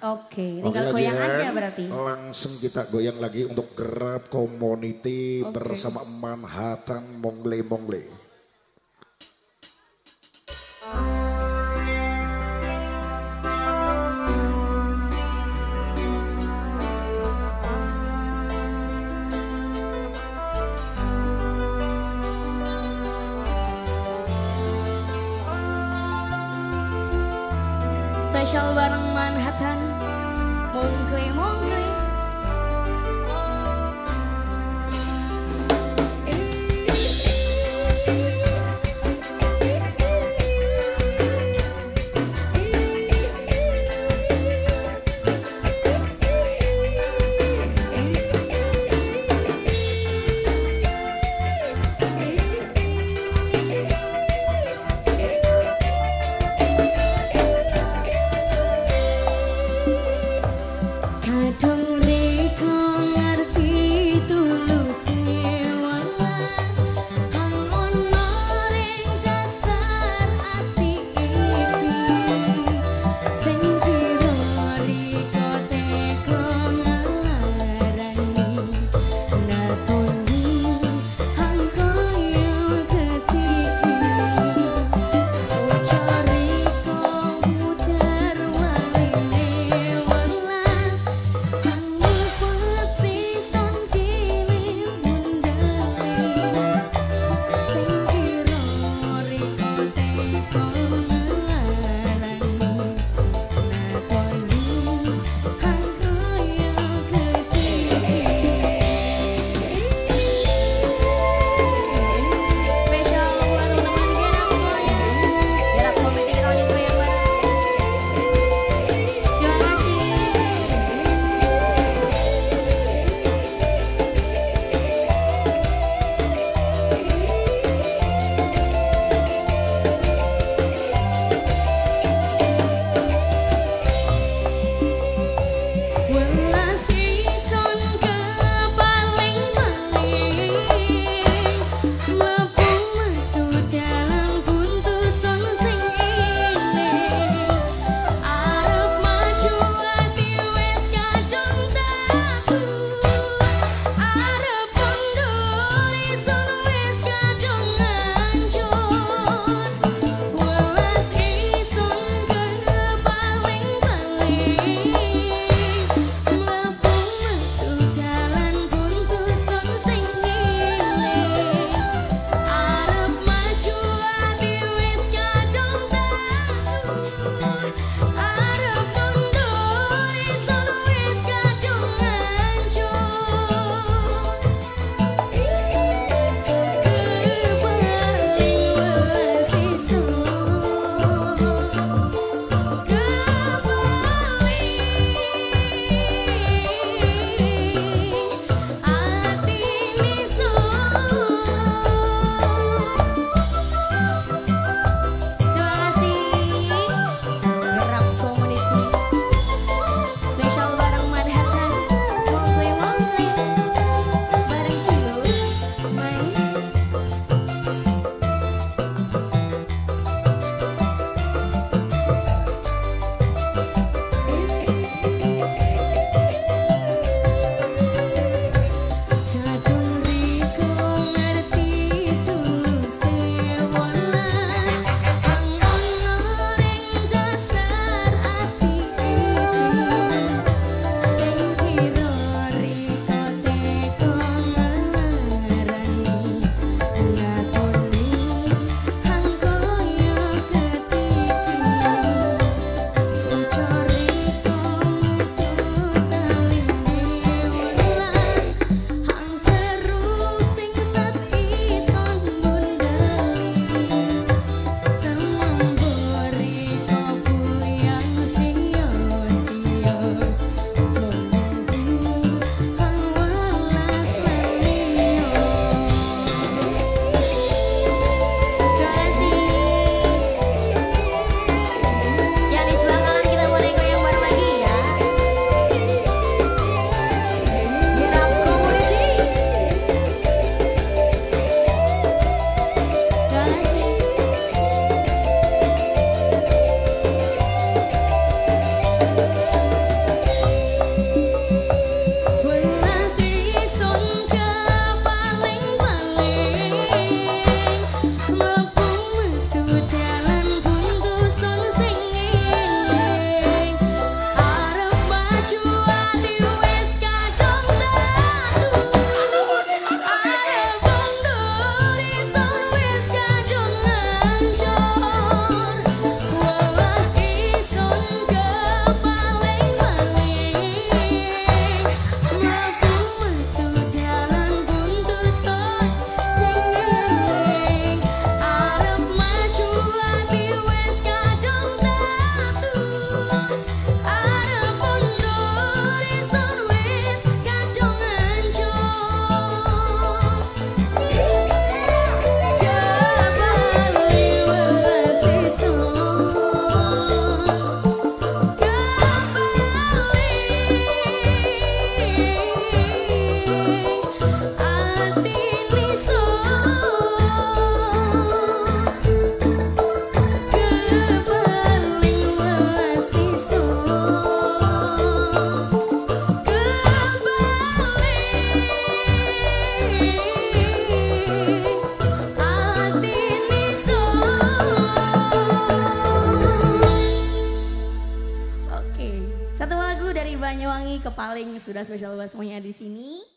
Oke, tinggal Oke, goyang aja berarti. Langsung kita goyang lagi untuk Grab Community Oke. bersama Manhattan Mongle Mongle. Spesial bareng Manhattan, Tôi 追 thương ke Paling sudah spesial buat semuanya di sini.